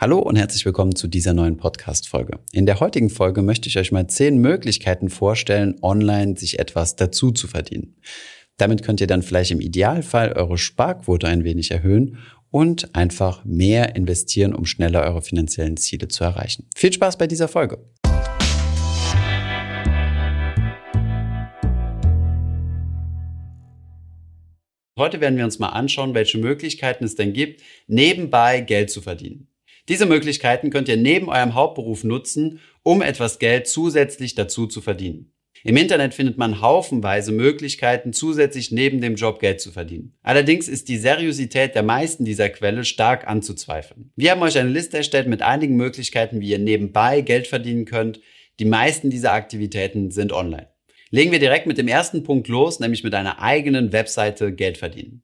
Hallo und herzlich willkommen zu dieser neuen Podcast-Folge. In der heutigen Folge möchte ich euch mal zehn Möglichkeiten vorstellen, online sich etwas dazu zu verdienen. Damit könnt ihr dann vielleicht im Idealfall eure Sparquote ein wenig erhöhen und einfach mehr investieren, um schneller eure finanziellen Ziele zu erreichen. Viel Spaß bei dieser Folge. Heute werden wir uns mal anschauen, welche Möglichkeiten es denn gibt, nebenbei Geld zu verdienen. Diese Möglichkeiten könnt ihr neben eurem Hauptberuf nutzen, um etwas Geld zusätzlich dazu zu verdienen. Im Internet findet man haufenweise Möglichkeiten, zusätzlich neben dem Job Geld zu verdienen. Allerdings ist die Seriosität der meisten dieser Quelle stark anzuzweifeln. Wir haben euch eine Liste erstellt mit einigen Möglichkeiten, wie ihr nebenbei Geld verdienen könnt. Die meisten dieser Aktivitäten sind online. Legen wir direkt mit dem ersten Punkt los, nämlich mit einer eigenen Webseite Geld verdienen.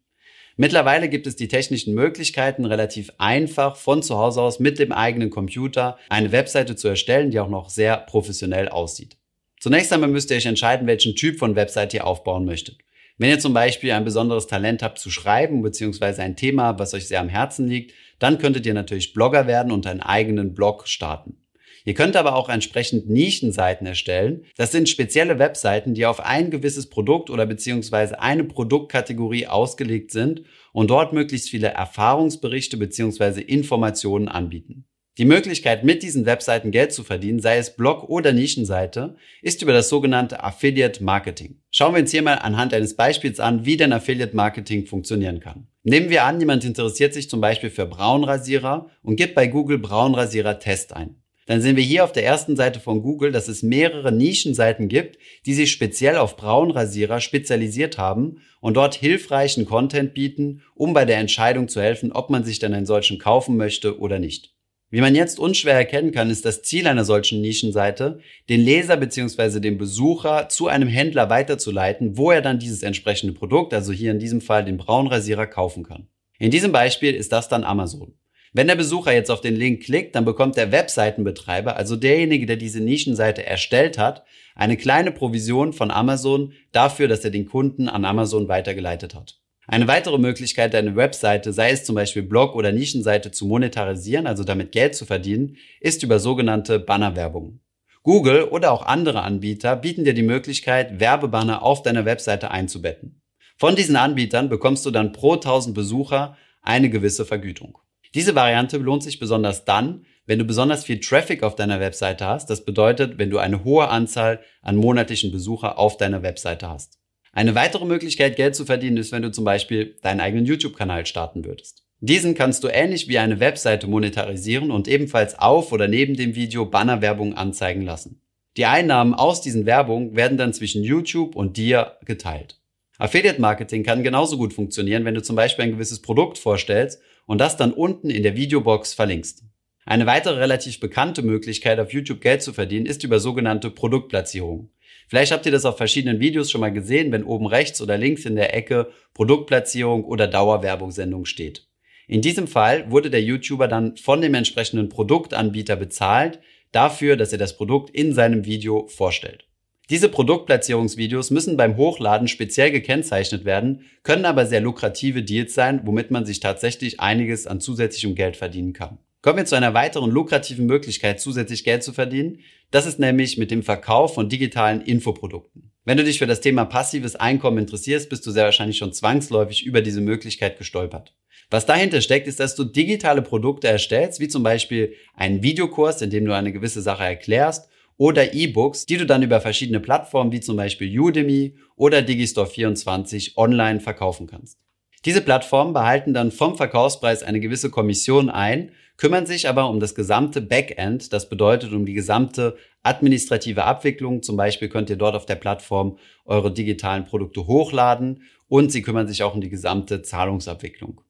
Mittlerweile gibt es die technischen Möglichkeiten, relativ einfach von zu Hause aus mit dem eigenen Computer eine Webseite zu erstellen, die auch noch sehr professionell aussieht. Zunächst einmal müsst ihr euch entscheiden, welchen Typ von Webseite ihr aufbauen möchtet. Wenn ihr zum Beispiel ein besonderes Talent habt zu schreiben, beziehungsweise ein Thema, was euch sehr am Herzen liegt, dann könntet ihr natürlich Blogger werden und einen eigenen Blog starten. Ihr könnt aber auch entsprechend Nischenseiten erstellen. Das sind spezielle Webseiten, die auf ein gewisses Produkt oder beziehungsweise eine Produktkategorie ausgelegt sind und dort möglichst viele Erfahrungsberichte beziehungsweise Informationen anbieten. Die Möglichkeit, mit diesen Webseiten Geld zu verdienen, sei es Blog oder Nischenseite, ist über das sogenannte Affiliate Marketing. Schauen wir uns hier mal anhand eines Beispiels an, wie denn Affiliate Marketing funktionieren kann. Nehmen wir an, jemand interessiert sich zum Beispiel für Braunrasierer und gibt bei Google Braunrasierer Test ein dann sehen wir hier auf der ersten Seite von Google, dass es mehrere Nischenseiten gibt, die sich speziell auf Braunrasierer spezialisiert haben und dort hilfreichen Content bieten, um bei der Entscheidung zu helfen, ob man sich dann einen solchen kaufen möchte oder nicht. Wie man jetzt unschwer erkennen kann, ist das Ziel einer solchen Nischenseite, den Leser bzw. den Besucher zu einem Händler weiterzuleiten, wo er dann dieses entsprechende Produkt, also hier in diesem Fall den Braunrasierer, kaufen kann. In diesem Beispiel ist das dann Amazon. Wenn der Besucher jetzt auf den Link klickt, dann bekommt der Webseitenbetreiber, also derjenige, der diese Nischenseite erstellt hat, eine kleine Provision von Amazon dafür, dass er den Kunden an Amazon weitergeleitet hat. Eine weitere Möglichkeit, deine Webseite, sei es zum Beispiel Blog oder Nischenseite, zu monetarisieren, also damit Geld zu verdienen, ist über sogenannte Bannerwerbung. Google oder auch andere Anbieter bieten dir die Möglichkeit, Werbebanner auf deiner Webseite einzubetten. Von diesen Anbietern bekommst du dann pro 1000 Besucher eine gewisse Vergütung. Diese Variante lohnt sich besonders dann, wenn du besonders viel Traffic auf deiner Webseite hast. Das bedeutet, wenn du eine hohe Anzahl an monatlichen Besucher auf deiner Webseite hast. Eine weitere Möglichkeit, Geld zu verdienen, ist, wenn du zum Beispiel deinen eigenen YouTube-Kanal starten würdest. Diesen kannst du ähnlich wie eine Webseite monetarisieren und ebenfalls auf oder neben dem Video Bannerwerbung anzeigen lassen. Die Einnahmen aus diesen Werbungen werden dann zwischen YouTube und dir geteilt. Affiliate Marketing kann genauso gut funktionieren, wenn du zum Beispiel ein gewisses Produkt vorstellst und das dann unten in der Videobox verlinkst. Eine weitere relativ bekannte Möglichkeit, auf YouTube Geld zu verdienen, ist über sogenannte Produktplatzierung. Vielleicht habt ihr das auf verschiedenen Videos schon mal gesehen, wenn oben rechts oder links in der Ecke Produktplatzierung oder Dauerwerbungssendung steht. In diesem Fall wurde der YouTuber dann von dem entsprechenden Produktanbieter bezahlt dafür, dass er das Produkt in seinem Video vorstellt. Diese Produktplatzierungsvideos müssen beim Hochladen speziell gekennzeichnet werden, können aber sehr lukrative Deals sein, womit man sich tatsächlich einiges an zusätzlichem Geld verdienen kann. Kommen wir zu einer weiteren lukrativen Möglichkeit, zusätzlich Geld zu verdienen. Das ist nämlich mit dem Verkauf von digitalen Infoprodukten. Wenn du dich für das Thema passives Einkommen interessierst, bist du sehr wahrscheinlich schon zwangsläufig über diese Möglichkeit gestolpert. Was dahinter steckt, ist, dass du digitale Produkte erstellst, wie zum Beispiel einen Videokurs, in dem du eine gewisse Sache erklärst oder E-Books, die du dann über verschiedene Plattformen wie zum Beispiel Udemy oder Digistore24 online verkaufen kannst. Diese Plattformen behalten dann vom Verkaufspreis eine gewisse Kommission ein, kümmern sich aber um das gesamte Backend, das bedeutet um die gesamte administrative Abwicklung. Zum Beispiel könnt ihr dort auf der Plattform eure digitalen Produkte hochladen und sie kümmern sich auch um die gesamte Zahlungsabwicklung.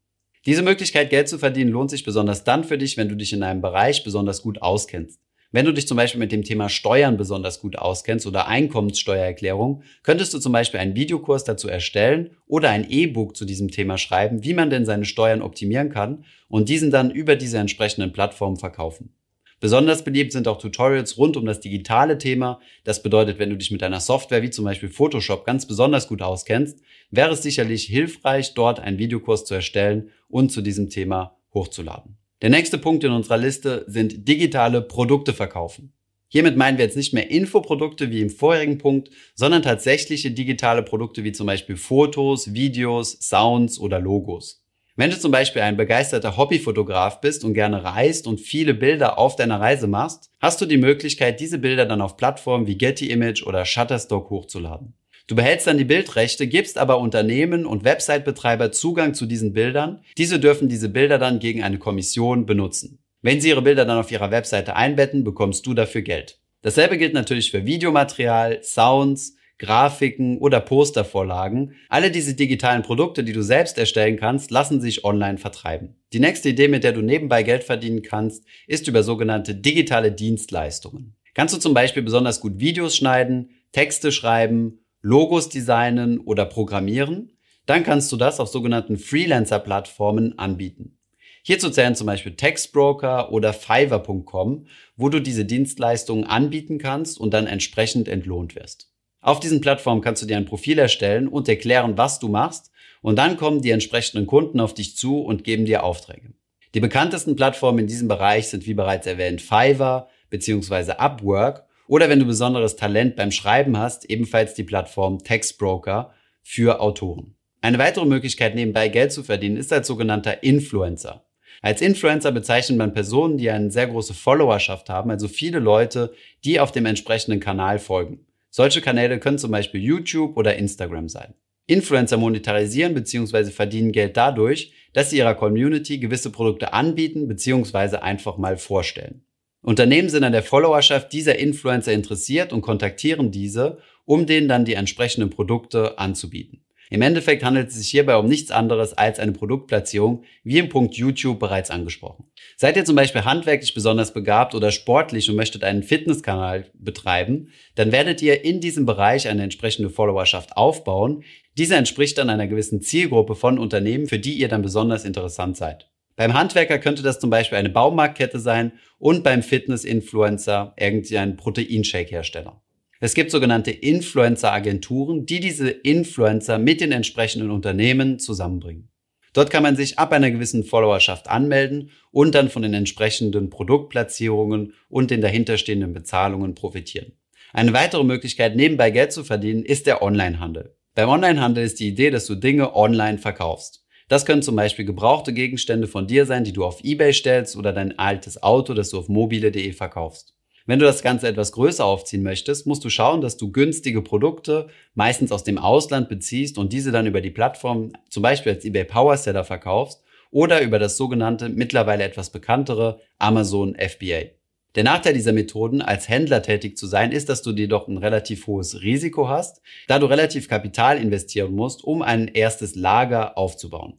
Diese Möglichkeit, Geld zu verdienen, lohnt sich besonders dann für dich, wenn du dich in einem Bereich besonders gut auskennst. Wenn du dich zum Beispiel mit dem Thema Steuern besonders gut auskennst oder Einkommenssteuererklärung, könntest du zum Beispiel einen Videokurs dazu erstellen oder ein E-Book zu diesem Thema schreiben, wie man denn seine Steuern optimieren kann und diesen dann über diese entsprechenden Plattformen verkaufen. Besonders beliebt sind auch Tutorials rund um das digitale Thema. Das bedeutet, wenn du dich mit einer Software wie zum Beispiel Photoshop ganz besonders gut auskennst, wäre es sicherlich hilfreich, dort einen Videokurs zu erstellen und zu diesem Thema hochzuladen. Der nächste Punkt in unserer Liste sind digitale Produkte verkaufen. Hiermit meinen wir jetzt nicht mehr Infoprodukte wie im vorherigen Punkt, sondern tatsächliche digitale Produkte wie zum Beispiel Fotos, Videos, Sounds oder Logos. Wenn du zum Beispiel ein begeisterter Hobbyfotograf bist und gerne reist und viele Bilder auf deiner Reise machst, hast du die Möglichkeit, diese Bilder dann auf Plattformen wie Getty Image oder Shutterstock hochzuladen. Du behältst dann die Bildrechte, gibst aber Unternehmen und Website-Betreiber Zugang zu diesen Bildern. Diese dürfen diese Bilder dann gegen eine Kommission benutzen. Wenn sie ihre Bilder dann auf ihrer Webseite einbetten, bekommst du dafür Geld. Dasselbe gilt natürlich für Videomaterial, Sounds, Grafiken oder Postervorlagen. Alle diese digitalen Produkte, die du selbst erstellen kannst, lassen sich online vertreiben. Die nächste Idee, mit der du nebenbei Geld verdienen kannst, ist über sogenannte digitale Dienstleistungen. Kannst du zum Beispiel besonders gut Videos schneiden, Texte schreiben, Logos designen oder programmieren? Dann kannst du das auf sogenannten Freelancer-Plattformen anbieten. Hierzu zählen zum Beispiel Textbroker oder Fiverr.com, wo du diese Dienstleistungen anbieten kannst und dann entsprechend entlohnt wirst. Auf diesen Plattformen kannst du dir ein Profil erstellen und erklären, was du machst und dann kommen die entsprechenden Kunden auf dich zu und geben dir Aufträge. Die bekanntesten Plattformen in diesem Bereich sind wie bereits erwähnt Fiverr bzw. Upwork oder wenn du besonderes Talent beim Schreiben hast, ebenfalls die Plattform Textbroker für Autoren. Eine weitere Möglichkeit nebenbei Geld zu verdienen ist als sogenannter Influencer. Als Influencer bezeichnet man Personen, die eine sehr große Followerschaft haben, also viele Leute, die auf dem entsprechenden Kanal folgen. Solche Kanäle können zum Beispiel YouTube oder Instagram sein. Influencer monetarisieren bzw. verdienen Geld dadurch, dass sie ihrer Community gewisse Produkte anbieten bzw. einfach mal vorstellen. Unternehmen sind an der Followerschaft dieser Influencer interessiert und kontaktieren diese, um denen dann die entsprechenden Produkte anzubieten. Im Endeffekt handelt es sich hierbei um nichts anderes als eine Produktplatzierung, wie im Punkt YouTube bereits angesprochen. Seid ihr zum Beispiel handwerklich besonders begabt oder sportlich und möchtet einen Fitnesskanal betreiben, dann werdet ihr in diesem Bereich eine entsprechende Followerschaft aufbauen. Diese entspricht dann einer gewissen Zielgruppe von Unternehmen, für die ihr dann besonders interessant seid. Beim Handwerker könnte das zum Beispiel eine Baumarktkette sein und beim Fitness-Influencer irgendein Proteinshake-Hersteller. Es gibt sogenannte Influencer-Agenturen, die diese Influencer mit den entsprechenden Unternehmen zusammenbringen. Dort kann man sich ab einer gewissen Followerschaft anmelden und dann von den entsprechenden Produktplatzierungen und den dahinterstehenden Bezahlungen profitieren. Eine weitere Möglichkeit, nebenbei Geld zu verdienen, ist der Onlinehandel. Beim Onlinehandel ist die Idee, dass du Dinge online verkaufst. Das können zum Beispiel gebrauchte Gegenstände von dir sein, die du auf eBay stellst oder dein altes Auto, das du auf mobile.de verkaufst. Wenn du das Ganze etwas größer aufziehen möchtest, musst du schauen, dass du günstige Produkte meistens aus dem Ausland beziehst und diese dann über die Plattform, zum Beispiel als eBay Power Seller verkaufst oder über das sogenannte, mittlerweile etwas bekanntere Amazon FBA. Der Nachteil dieser Methoden, als Händler tätig zu sein, ist, dass du dir doch ein relativ hohes Risiko hast, da du relativ Kapital investieren musst, um ein erstes Lager aufzubauen.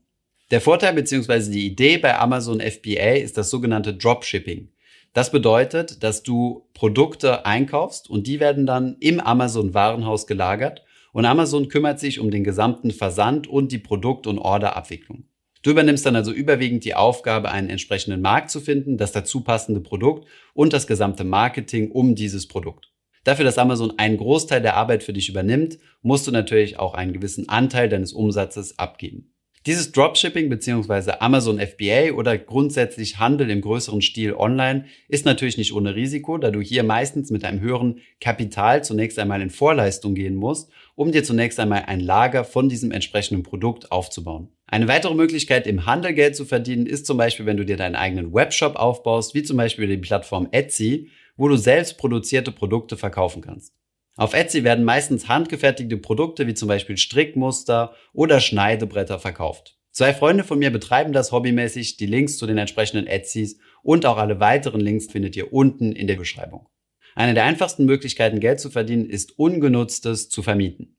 Der Vorteil bzw. die Idee bei Amazon FBA ist das sogenannte Dropshipping. Das bedeutet, dass du Produkte einkaufst und die werden dann im Amazon Warenhaus gelagert und Amazon kümmert sich um den gesamten Versand und die Produkt- und Orderabwicklung. Du übernimmst dann also überwiegend die Aufgabe, einen entsprechenden Markt zu finden, das dazu passende Produkt und das gesamte Marketing um dieses Produkt. Dafür, dass Amazon einen Großteil der Arbeit für dich übernimmt, musst du natürlich auch einen gewissen Anteil deines Umsatzes abgeben. Dieses Dropshipping bzw. Amazon FBA oder grundsätzlich Handel im größeren Stil online ist natürlich nicht ohne Risiko, da du hier meistens mit einem höheren Kapital zunächst einmal in Vorleistung gehen musst, um dir zunächst einmal ein Lager von diesem entsprechenden Produkt aufzubauen. Eine weitere Möglichkeit, im Handel Geld zu verdienen, ist zum Beispiel, wenn du dir deinen eigenen Webshop aufbaust, wie zum Beispiel die Plattform Etsy, wo du selbst produzierte Produkte verkaufen kannst. Auf Etsy werden meistens handgefertigte Produkte wie zum Beispiel Strickmuster oder Schneidebretter verkauft. Zwei Freunde von mir betreiben das hobbymäßig. Die Links zu den entsprechenden Etsys und auch alle weiteren Links findet ihr unten in der Beschreibung. Eine der einfachsten Möglichkeiten, Geld zu verdienen, ist Ungenutztes zu vermieten.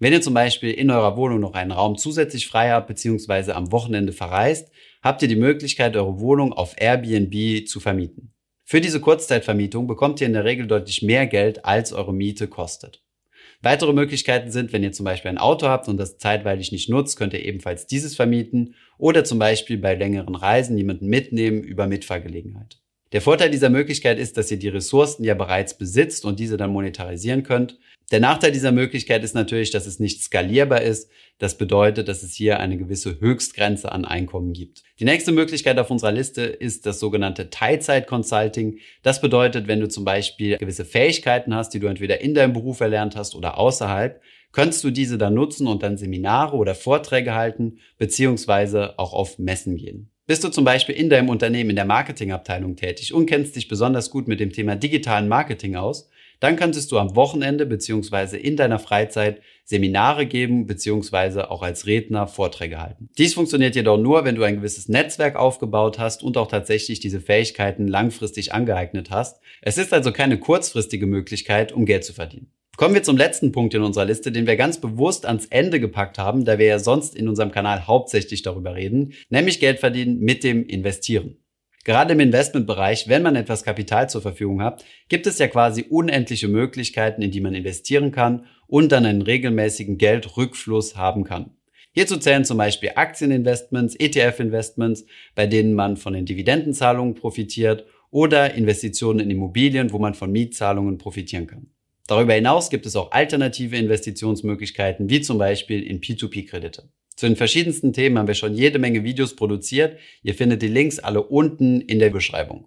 Wenn ihr zum Beispiel in eurer Wohnung noch einen Raum zusätzlich frei habt bzw. am Wochenende verreist, habt ihr die Möglichkeit, eure Wohnung auf Airbnb zu vermieten. Für diese Kurzzeitvermietung bekommt ihr in der Regel deutlich mehr Geld, als eure Miete kostet. Weitere Möglichkeiten sind, wenn ihr zum Beispiel ein Auto habt und das zeitweilig nicht nutzt, könnt ihr ebenfalls dieses vermieten oder zum Beispiel bei längeren Reisen jemanden mitnehmen über Mitfahrgelegenheit. Der Vorteil dieser Möglichkeit ist, dass ihr die Ressourcen ja bereits besitzt und diese dann monetarisieren könnt. Der Nachteil dieser Möglichkeit ist natürlich, dass es nicht skalierbar ist. Das bedeutet, dass es hier eine gewisse Höchstgrenze an Einkommen gibt. Die nächste Möglichkeit auf unserer Liste ist das sogenannte Teilzeit-Consulting. Das bedeutet, wenn du zum Beispiel gewisse Fähigkeiten hast, die du entweder in deinem Beruf erlernt hast oder außerhalb, könntest du diese dann nutzen und dann Seminare oder Vorträge halten, beziehungsweise auch auf Messen gehen. Bist du zum Beispiel in deinem Unternehmen in der Marketingabteilung tätig und kennst dich besonders gut mit dem Thema digitalen Marketing aus, dann könntest du am Wochenende beziehungsweise in deiner Freizeit Seminare geben beziehungsweise auch als Redner Vorträge halten. Dies funktioniert jedoch nur, wenn du ein gewisses Netzwerk aufgebaut hast und auch tatsächlich diese Fähigkeiten langfristig angeeignet hast. Es ist also keine kurzfristige Möglichkeit, um Geld zu verdienen. Kommen wir zum letzten Punkt in unserer Liste, den wir ganz bewusst ans Ende gepackt haben, da wir ja sonst in unserem Kanal hauptsächlich darüber reden, nämlich Geld verdienen mit dem Investieren. Gerade im Investmentbereich, wenn man etwas Kapital zur Verfügung hat, gibt es ja quasi unendliche Möglichkeiten, in die man investieren kann und dann einen regelmäßigen Geldrückfluss haben kann. Hierzu zählen zum Beispiel Aktieninvestments, ETF-Investments, bei denen man von den Dividendenzahlungen profitiert oder Investitionen in Immobilien, wo man von Mietzahlungen profitieren kann. Darüber hinaus gibt es auch alternative Investitionsmöglichkeiten, wie zum Beispiel in P2P-Kredite. Zu den verschiedensten Themen haben wir schon jede Menge Videos produziert. Ihr findet die Links alle unten in der Beschreibung.